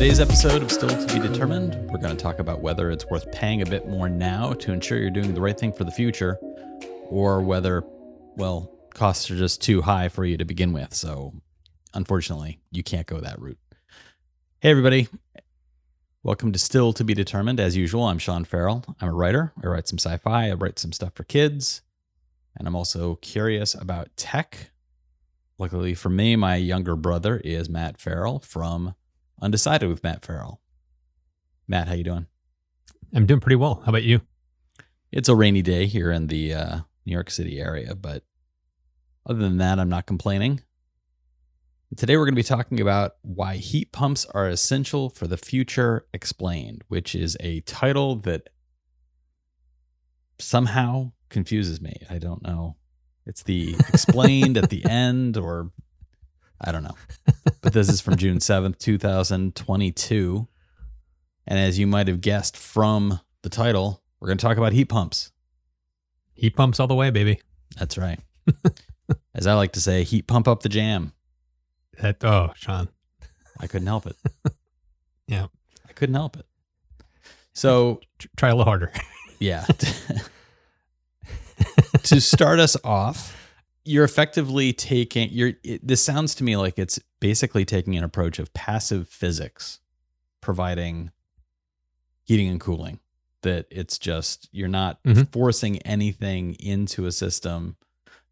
today's episode of Still to Be Determined, we're going to talk about whether it's worth paying a bit more now to ensure you're doing the right thing for the future, or whether, well, costs are just too high for you to begin with. So, unfortunately, you can't go that route. Hey, everybody. Welcome to Still to Be Determined. As usual, I'm Sean Farrell. I'm a writer. I write some sci fi, I write some stuff for kids, and I'm also curious about tech. Luckily for me, my younger brother is Matt Farrell from Undecided with Matt Farrell. Matt, how you doing? I'm doing pretty well. How about you? It's a rainy day here in the uh, New York City area, but other than that, I'm not complaining. Today, we're going to be talking about why heat pumps are essential for the future explained, which is a title that somehow confuses me. I don't know. It's the explained at the end, or I don't know. But this is from June 7th, 2022. And as you might have guessed from the title, we're going to talk about heat pumps. Heat pumps all the way, baby. That's right. As I like to say, heat pump up the jam. That oh, Sean. I couldn't help it. Yeah. I couldn't help it. So, Try a little harder. yeah. to start us off, you're effectively taking you're it, this sounds to me like it's basically taking an approach of passive physics providing heating and cooling that it's just you're not Mhm. forcing anything into a system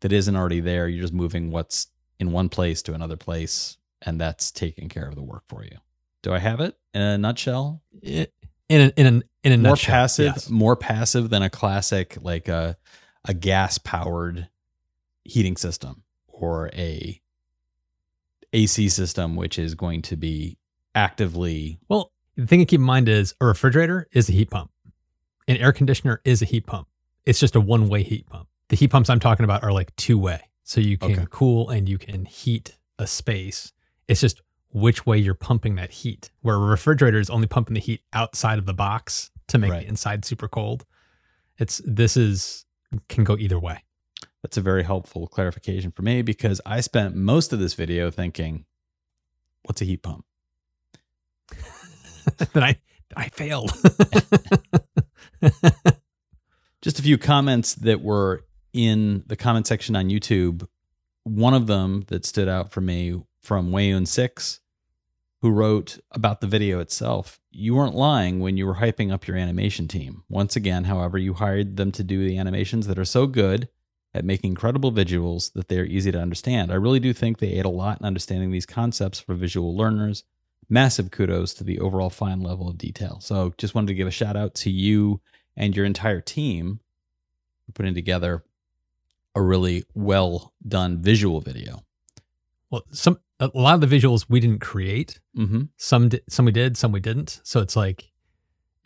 that isn't already there you're just moving what's in one place to another place and that's taking care of the work for you do i have it in a nutshell in a, in a, in a more nutshell, passive yes. more passive than a classic like a a gas powered heating system or a AC system which is going to be actively Well, the thing to keep in mind is a refrigerator is a heat pump. An air conditioner is a heat pump. It's just a one way heat pump. The heat pumps I'm talking about are like two way. So you can Okay. cool and you can heat a space. It's just which way you're pumping that heat. Where a refrigerator is only pumping the heat outside of the box to make Right. the inside super cold. It's this is can go either way. That's a very helpful clarification for me because I spent most of this video thinking what's a heat pump then I I failed. just a few comments that were in the comment section on YouTube. One of them that stood out for me from Wayun6, who wrote about the video itself. You weren't lying when you were hyping up your animation team. Once again, however, you hired them to do the animations that are so good at making incredible visuals that they are easy to understand. I really do think they aid a lot in understanding these concepts for visual learners. Massive kudos to the overall fine level of detail. So, just wanted to give a shout out to you and your entire team for putting together a really well done visual video. well, some a lot of the visuals we didn't create. Mm-hmm. Some di- some we did, some we didn't. So it's like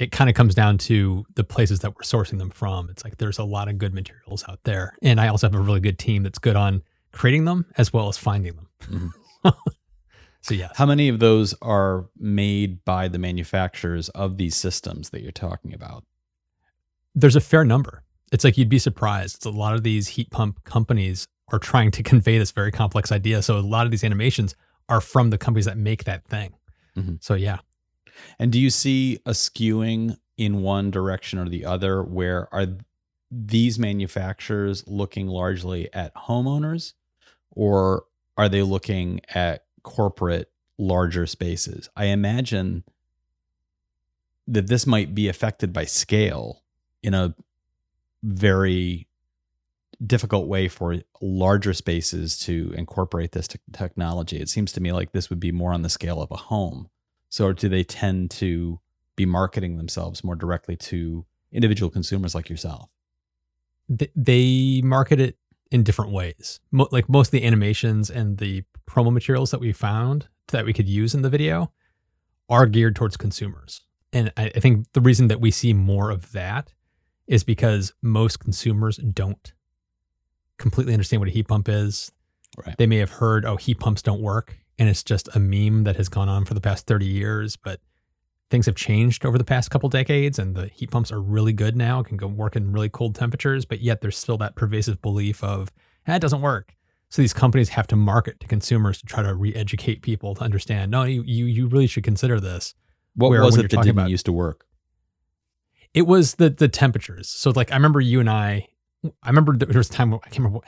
it kind of comes down to the places that we're sourcing them from. It's like there's a lot of good materials out there, and I also have a really good team that's good on creating them as well as finding them. Mhm. so yes, How many of those are made by the manufacturers of these systems that you're talking about? there's a fair number. It's like you'd be surprised. It's a lot of these heat pump companies are trying to convey this very complex idea. So a lot of these animations are from the companies that make that thing. Mhm. So yeah, And do you see a skewing in one direction or the other where are these manufacturers looking largely at homeowners or are they looking at corporate larger spaces? I imagine that this might be affected by scale in a very difficult way for larger spaces to incorporate this te- technology. It seems to me like this would be more on the scale of a home. So do they tend to be marketing themselves more directly to individual consumers like yourself? they market it in different ways. Mo- like most of the animations and the promo materials that we found that we could use in the video are geared towards consumers. And I, I think the reason that we see more of that is because most consumers don't completely understand what a heat pump is. Right. They may have heard, oh, heat pumps don't work. And it's just a meme that has gone on for the past 30 years. But things have changed over the past couple decades and the heat pumps are really good now, can go work in really cold temperatures, but yet there's still that pervasive belief of, eh, doesn't work. So these companies have to market to consumers to try to re-educate people to understand. No, you you, you really should consider this. What Where was it that talking didn't about- used to work? It was the the temperatures. So like I remember you and I. I remember there was a time where- I can't remember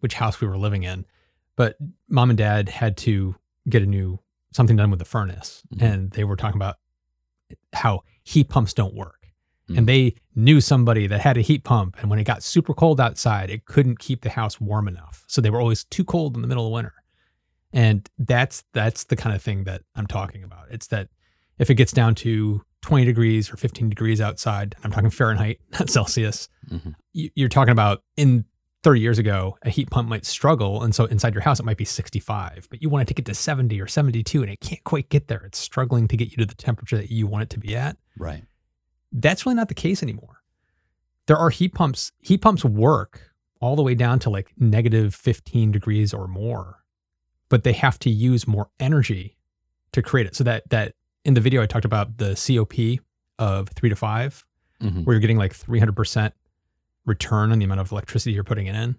which house we were living in, but mom and dad had to get a new something done with the furnace, Mhm. and they were talking about how heat pumps don't work. Mhm. And they knew somebody that had a heat pump, and when it got super cold outside, it couldn't keep the house warm enough. So they were always too cold in the middle of winter. And that's that's the kind of thing that I'm talking about. It's that if it gets down to 20 degrees or 15 degrees outside, and I'm talking Fahrenheit, not Celsius, Mhm. you're talking about in 30 years ago, a heat pump might struggle. And so inside your house, it might be 65, but you want it to get to 70 or 72, and it can't quite get there. It's struggling to get you to the temperature that you want it to be at. Right. That's really not the case anymore. There are heat pumps. Heat pumps work all the way down to like negative 15 degrees or more, but they have to use more energy to create it. So that that in the video I talked about the COP of three to five, Mhm. where you're getting like 300% return on the amount of electricity you're putting it in.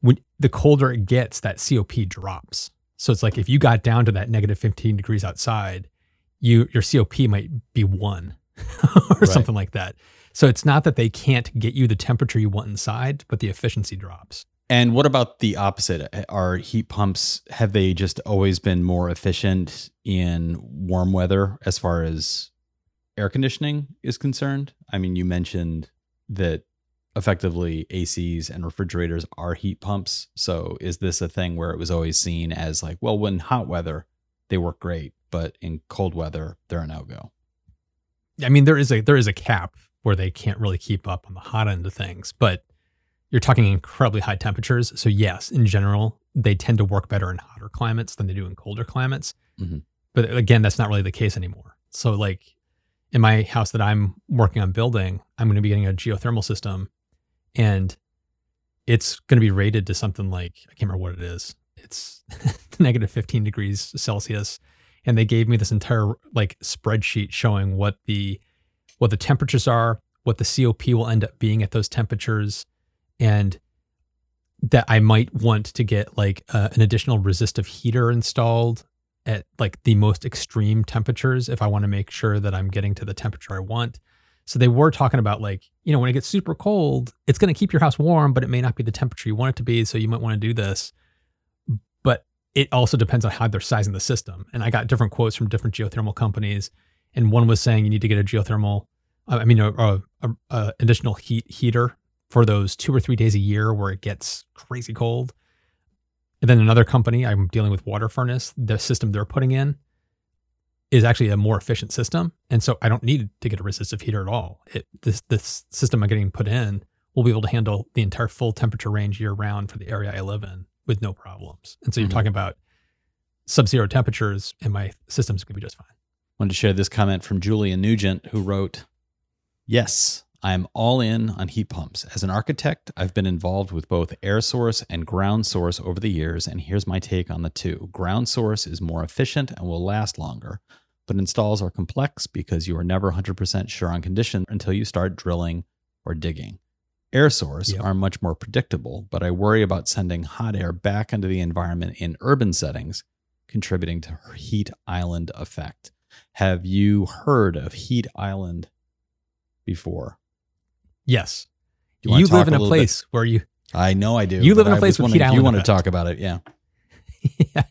When the colder it gets, that COP drops. So it's like if you got down to that negative 15 degrees outside, you your COP might be one or Right. something like that. So it's not that they can't get you the temperature you want inside, but the efficiency drops. And what about the opposite? Are heat pumps have they just always been more efficient in warm weather as far as air conditioning is concerned? I mean, you mentioned that effectively ACs and refrigerators are heat pumps. So is this a thing where it was always seen as like, well, when hot weather they work great, but in cold weather they're a no-go? I mean, there is a there is a cap where they can't really keep up on the hot end of things, but you're talking incredibly high temperatures. So yes, in general, they tend to work better in hotter climates than they do in colder climates. Mhm. But again, that's not really the case anymore. So like in my house that I'm working on building, I'm going to be getting a geothermal system, and it's going to be rated to something like I can't remember what it is. It's negative 15 degrees Celsius and they gave me this entire like spreadsheet showing what the what the temperatures are, what the COP will end up being at those temperatures, and that I might want to get like uh, an additional resistive heater installed at like the most extreme temperatures if I want to make sure that I'm getting to the temperature I want. So they were talking about like, you know, when it gets super cold, it's going to keep your house warm, but it may not be the temperature you want it to be. So you might want to do this. But it also depends on how they're sizing the system. And I got different quotes from different geothermal companies. And one was saying you need to get a geothermal, uh, I mean, a, a, a, a additional heat heater for those two or three days a year where it gets crazy cold. And then another company, I'm dealing with WaterFurnace, the system they're putting in is actually a more efficient system. And so I don't need to get a resistive heater at all. It, this, this system I'm getting put in will be able to handle the entire full temperature range year round for the area I live in with no problems. And so you're Mhm. talking about sub-zero temperatures and my system's going to be just fine. wanted to share this comment from Julian Nugent, who wrote, Yes, I am all in on heat pumps. As an architect, I've been involved with both air source and ground source over the years, and here's my take on the two. Ground source is more efficient and will last longer, but installs are complex because you are never 100% sure on condition until you start drilling or digging. Air source Yep. are much more predictable, but I worry about sending hot air back into the environment in urban settings, contributing to heat island effect. Have you heard of heat island before? Yes. Do You, live in a little bit- place where you I know I do. You live in a place with heat if You island want to talk about it? Yeah. yeah.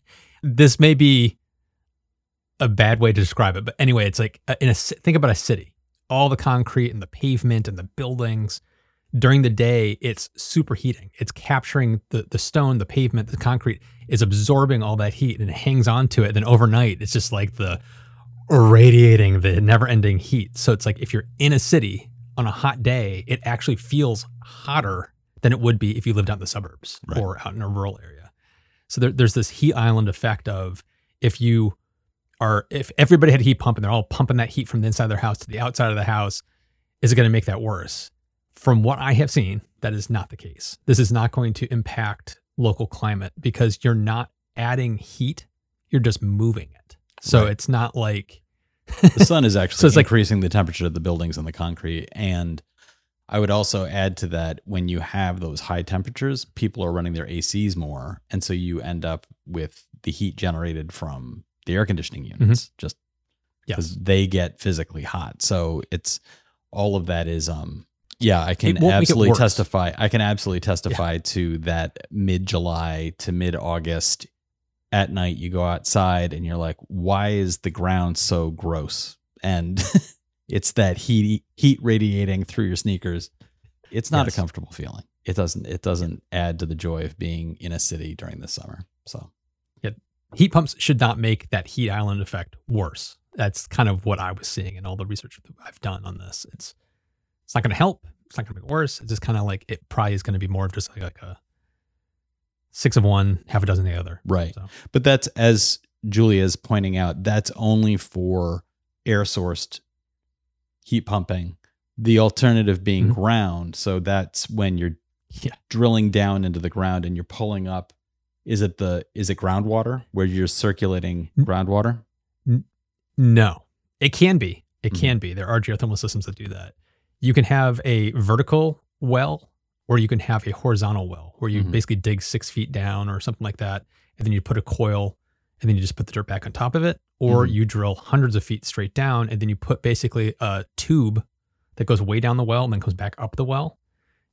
This may be a bad way to describe it, but anyway, it's like uh, in a think about a city. All the concrete and the pavement and the buildings. During the day, it's superheating. It's capturing the the stone, the pavement, the concrete is absorbing all that heat and it hangs onto it. Then overnight, it's just like the radiating the never-ending heat. So it's like if you're in a city on a hot day, it actually feels hotter than it would be if you lived out in the suburbs Right. or out in a rural area. So there, there's this heat island effect of if you are if everybody had a heat pump and they're all pumping that heat from the inside of their house to the outside of the house, is it going to make that worse? From what I have seen, that is not the case. This is not going to impact local climate because you're not adding heat, you're just moving it. So Right. it's not like The sun is actually So it's like- increasing the temperature of the buildings and the concrete, and I would also add to that when you have those high temperatures, people are running their ACs more. And so you end up with the heat generated from the air conditioning units just because Yes. they get physically hot. So it's all of that is, um, yeah, I can It won't make it absolutely testify. I can absolutely testify to that mid July to mid August at night. You go outside and you're like, why is the ground so gross? And it's that heat heat radiating through your sneakers. It's not Yes. a comfortable feeling. It doesn't it doesn't add to the joy of being in a city during the summer. So Heat pumps should not make that heat island effect worse. That's kind of what I was seeing in all the research that I've done on this. It's it's not going to help. It's not going to make it worse. It's just kind of like it probably is going to be more of just like, like a six of one, half a dozen the other. right. So But that's as Julia is pointing out, that's only for air sourced heat pumping. The alternative being Mhm. ground. So that's when you're yeah, drilling down into the ground and you're pulling up. Is it the is it groundwater where you're circulating N- groundwater? no, it can be. It Mhm. can be. There are geothermal systems that do that. You can have a vertical well, or you can have a horizontal well, where you Mhm. basically dig six feet down or something like that, and then you put a coil, and then you just put the dirt back on top of it, or Mhm. you drill hundreds of feet straight down, and then you put basically a tube that goes way down the well and then comes back up the well.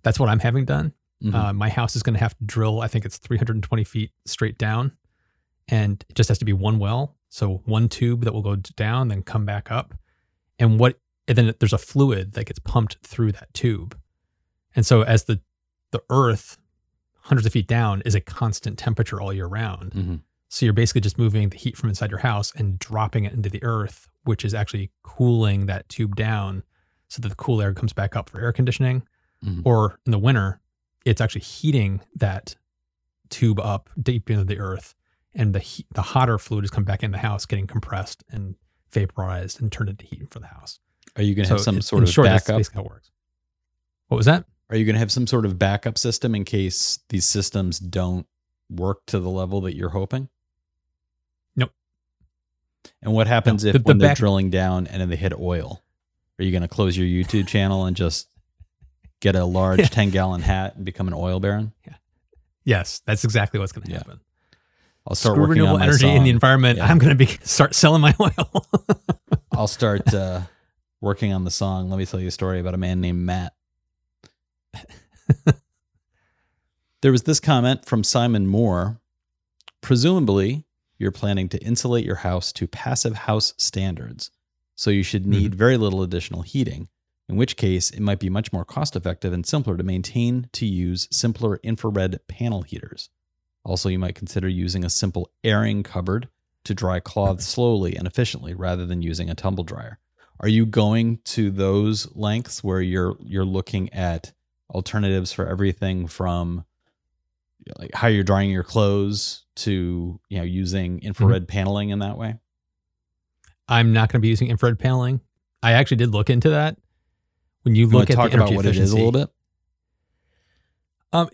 That's what I'm having done. Mhm. Uh, my house is going to have to drill, I think it's 320 feet straight down. And it just has to be one well. So one tube that will go down, then come back up. And what, and then there's a fluid that gets pumped through that tube. And so as the, the earth hundreds of feet down is a constant temperature all year round. Mhm. So you're basically just moving the heat from inside your house and dropping it into the earth, which is actually cooling that tube down so that the cool air comes back up for air conditioning. Mhm. Or in the winter, it's actually heating that tube up deep into the earth, and the heat, the hotter fluid has come back in the house, getting compressed and vaporized and turned into heat for the house. Are you going to have some in- sort of short, that's backup? basically how it works. What was that? Are you going to have some sort of backup system in case these systems don't work to the level that you're hoping? Nope. And what happens No. if The- the when they're drilling down and then they hit oil? Are you going to close your YouTube channel and just get a large Yeah. 10 gallon hat and become an oil baron? Yeah. Yes, that's exactly what's going to Yeah. happen. I'll start Screw working on renewable my energy in the environment. Yeah. I'm going to be start selling my oil. I'll start uh, working on the song. Let me tell you a story about a man named Matt. there was this comment from Simon Moore. Presumably, you're planning to insulate your house to passive house standards, so you should need very little additional heating. In which case, it might be much more cost effective and simpler to maintain to use simpler infrared panel heaters. Also, you might consider using a simple airing cupboard to dry cloths slowly and efficiently rather than using a tumble dryer. Are you going to those lengths where you're you're looking at alternatives for everything from like how you're drying your clothes to you know using infrared mm-hmm. paneling in that way? I'm not going to be using infrared paneling. I actually did look into that. When you You look at talk the about energy what it efficiency, is a little bit? Um,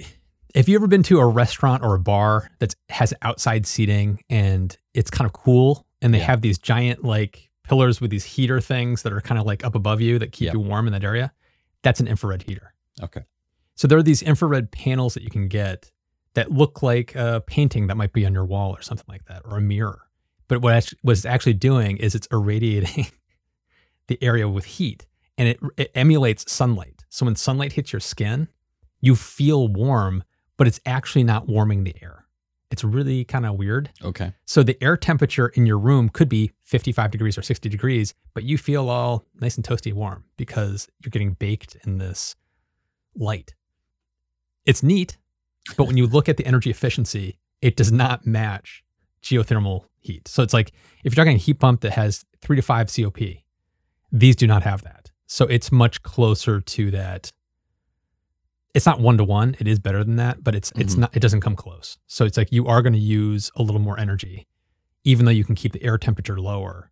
have you ever been to a restaurant or a bar that has outside seating and it's kind of cool and they Yeah. have these giant like pillars with these heater things that are kind of like up above you that keep you warm in that area? That's an infrared heater. Okay. So there are these infrared panels that you can get that look like a painting that might be on your wall or something like that, or a mirror. But what what it's actually doing is it's irradiating the area with heat, and it, it emulates sunlight. So when sunlight hits your skin, you feel warm, but it's actually not warming the air. It's really kind of weird. Okay. So the air temperature in your room could be 55 degrees or 60 degrees, but you feel all nice and toasty warm because you're getting baked in this light. It's neat, but when you look at the energy efficiency, it does not match geothermal heat. So it's like if you're talking a heat pump that has three to five COP, these do not have that. So it's much closer to that. It's not one to one. It is better than that, but it's it's Mhm. not. It doesn't come close. So it's like you are going to use a little more energy, even though you can keep the air temperature lower.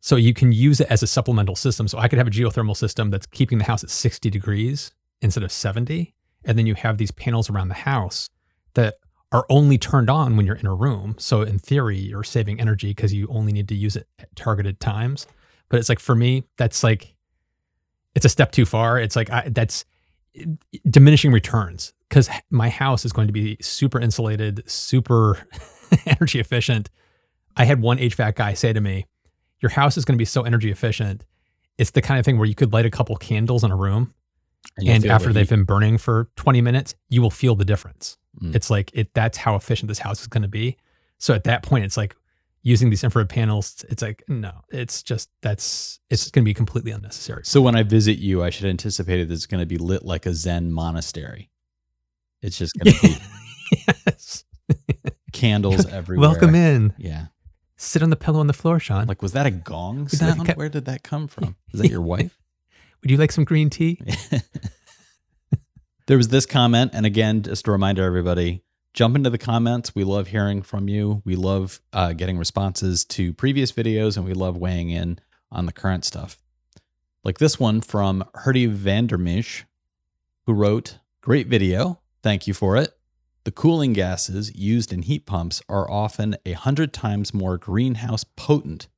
So you can use it as a supplemental system. So I could have a geothermal system that's keeping the house at 60 degrees instead of 70. And then you have these panels around the house that are only turned on when you're in a room. So in theory, you're saving energy because you only need to use it at targeted times. But it's like for me, that's like it's a step too far. It's like I, that's diminishing returns because my house is going to be super insulated, super energy efficient. I had one HVAC guy say to me, Your house is going to be so energy efficient. It's the kind of thing where you could light a couple candles in a room, you'll and after the they've been burning for 20 minutes, you will feel the difference. Mm. It's like it that's how efficient this house is going to be. So at that point, it's like using these infrared panels, it's like, no, it's just that's it's going to be completely unnecessary. So when I visit you, I should anticipate that it's going to be lit like a Zen monastery. It's just going to be yes. candles everywhere. Welcome in. Yeah. Sit on the pillow on the floor, Sean. Like, was that a gong Would you like a sound? Where did that come from? Is that your wife? Would you like some green tea? there was this comment, and again, just a reminder everybody, jump into the comments. We love hearing from you. We love uh, getting responses to previous videos, and we love weighing in on the current stuff. Like this one from Herdy Vandermish, who wrote, "Great video. Thank you for it. The cooling gases used in heat pumps are often a hundred times more greenhouse potent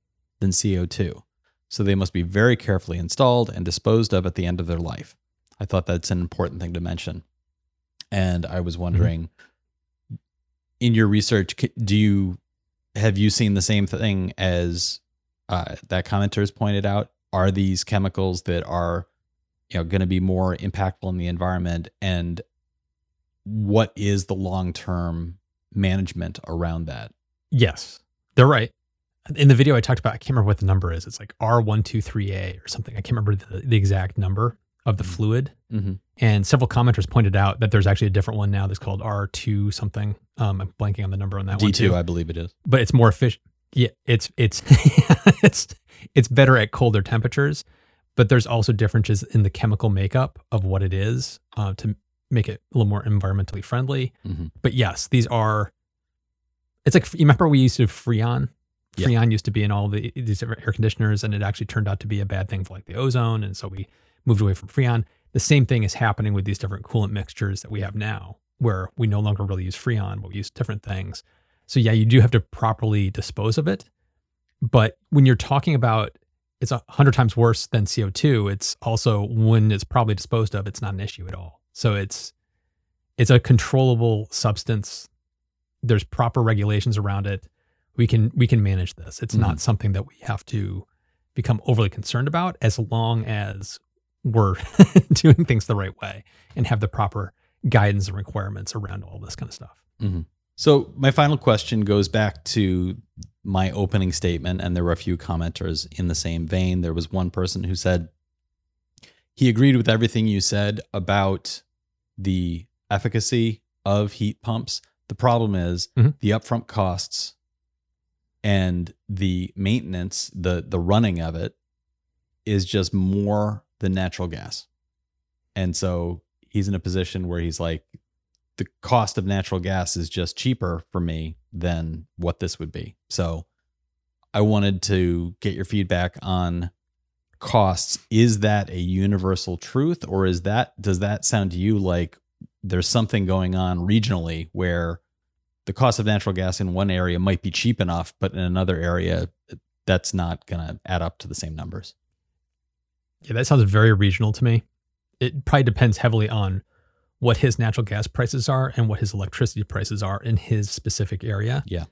than CO2." so they must be very carefully installed and disposed of at the end of their life. I thought that's an important thing to mention. And I was wondering in your research do you have you seen the same thing as uh, that commenter has pointed out are these chemicals that are you know going to be more impactful in the environment and what is the long-term management around that Yes, they're right. In the video I talked about, I can't remember what the number is. It's like R123A or something. I can't remember the, the exact number of the fluid. mm-hmm. And several commenters pointed out that there's actually a different one now that's called R2 something. Um, I'm blanking on the number on that one d2 i believe it is but it's more efficient. Yeah, it's it's it's it's better at colder temperatures, but there's also differences in the chemical makeup of what it is uh, to make it a little more environmentally friendly. Mhm. But yes, these are. It's like you remember we used to have Freon. Yeah. Freon used to be in all the these different air conditioners, and it actually turned out to be a bad thing for like the ozone, and so we moved away from Freon. The same thing is happening with these different coolant mixtures that we have now, where we no longer really use Freon, but we use different things. So yeah, you do have to properly dispose of it. But when you're talking about it's a hundred times worse than CO2, it's also when it's probably disposed of, it's not an issue at all. So it's it's a controllable substance. There's proper regulations around it. We can we can manage this. It's not mm. something that we have to become overly concerned about as long as we're doing things the right way and have the proper guidance and requirements around all this kind of stuff. So my final question goes back to my opening statement, and there were a few commenters in the same vein. There was one person who said he agreed with everything you said about the efficacy of heat pumps. The problem is Mhm. the upfront costs and the maintenance, the the running of it is just more than natural gas. And so he's in a position where he's like, the cost of natural gas is just cheaper for me than what this would be. So I wanted to get your feedback on costs. Is that a universal truth or is that does that sound to you like there's something going on regionally where the cost of natural gas in one area might be cheap enough, but in another area that's not going to add up to the same numbers. Yeah, that sounds very regional to me. It probably depends heavily on what his natural gas prices are and what his electricity prices are in his specific area. Yeah.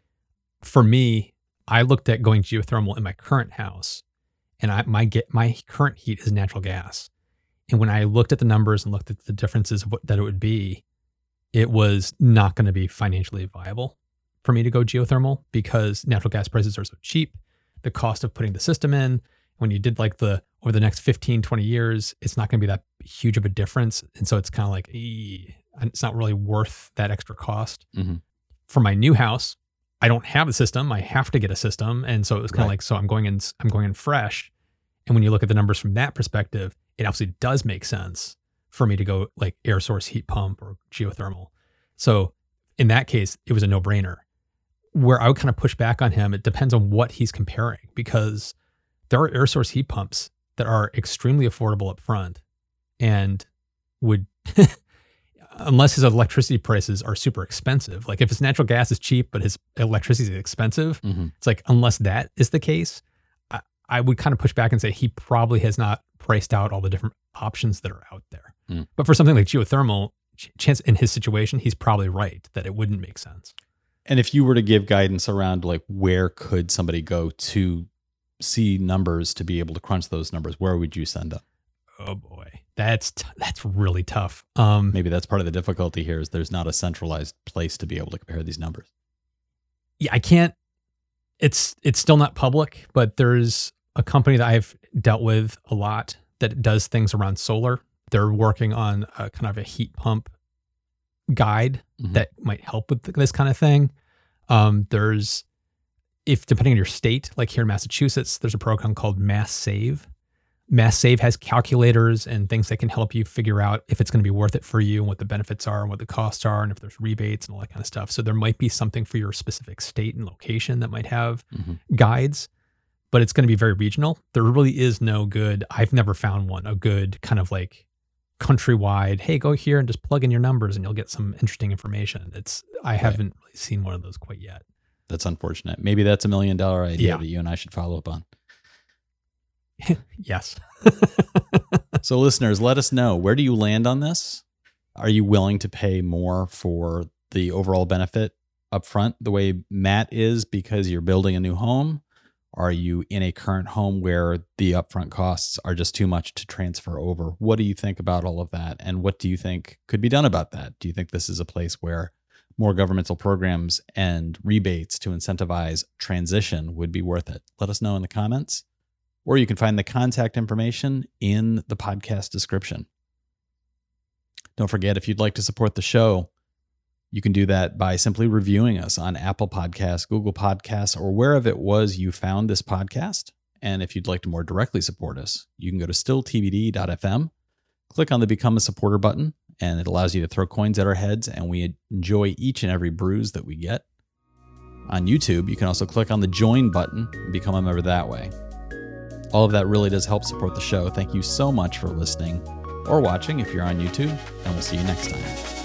For me, I looked at going geothermal in my current house, and I my get my current heat is natural gas. And when I looked at the numbers and looked at the differences of what that it would be, it was not going to be financially viable for me to go geothermal because natural gas prices are so cheap. The cost of putting the system in, when you did like the over the next 15 20 years it's not going to be that huge of a difference. And so it's kind of like "Ee," it's not really worth that extra cost. Mhm. for my new house i don't have a system. I have to get a system. And so it was kind of Right. like so i'm going in i'm going in fresh. And when you look at the numbers from that perspective it absolutely does make sense for me to go like air source heat pump or geothermal. So in that case it was a no-brainer. Where i would kind of push back on him it depends on what he's comparing because there are air source heat pumps that are extremely affordable up front and would unless his electricity prices are super expensive like if his natural gas is cheap but his electricity is expensive Mhm. it's like unless that is the case I, I would kind of push back and say he probably has not priced out all the different options that are out there. Mm. But for something like geothermal, ch- chance in his situation, he's probably right that it wouldn't make sense. And if you were to give guidance around like where could somebody go to see numbers to be able to crunch those numbers, where would you send them? Oh boy, that's t- that's really tough. Um, Maybe that's part of the difficulty here is there's not a centralized place to be able to compare these numbers. yeah, I can't. It's it's still not public, but there's a company that I've dealt with a lot that does things around solar. They're working on a kind of a heat pump guide Mhm. that might help with this kind of thing. Um, there's if depending on your state, like here in Massachusetts, there's a program called Mass Save. Mass Save has calculators and things that can help you figure out if it's going to be worth it for you and what the benefits are and what the costs are and if there's rebates and all that kind of stuff. So there might be something for your specific state and location that might have Mhm. guides, but it's going to be very regional. There really is no good, I've never found one, a good kind of like countrywide, hey, go here and just plug in your numbers and you'll get some interesting information. It's I haven't really seen one of those quite yet. That's unfortunate. Maybe that's a million dollar idea Yeah. that you and I should follow up on. Yes. So, listeners, let us know where do you land on this? Are you willing to pay more for the overall benefit up front, the way Matt is, because you're building a new home? Are you in a current home where the upfront costs are just too much to transfer over? What do you think about all of that? And what do you think could be done about that? Do you think this is a place where more governmental programs and rebates to incentivize transition would be worth it? Let us know in the comments or you can find the contact information in the podcast description. Don't forget, if you'd like to support the show, you can do that by simply reviewing us on Apple Podcasts, Google Podcasts, or wherever it was you found this podcast. And if you'd like to more directly support us, you can go to stilltbd.fm, click on the Become a Supporter button, and it allows you to throw coins at our heads. And we enjoy each and every bruise that we get. On YouTube, you can also click on the join button and become a member that way. All of that really does help support the show. Thank you so much for listening or watching if you're on YouTube, and we'll see you next time.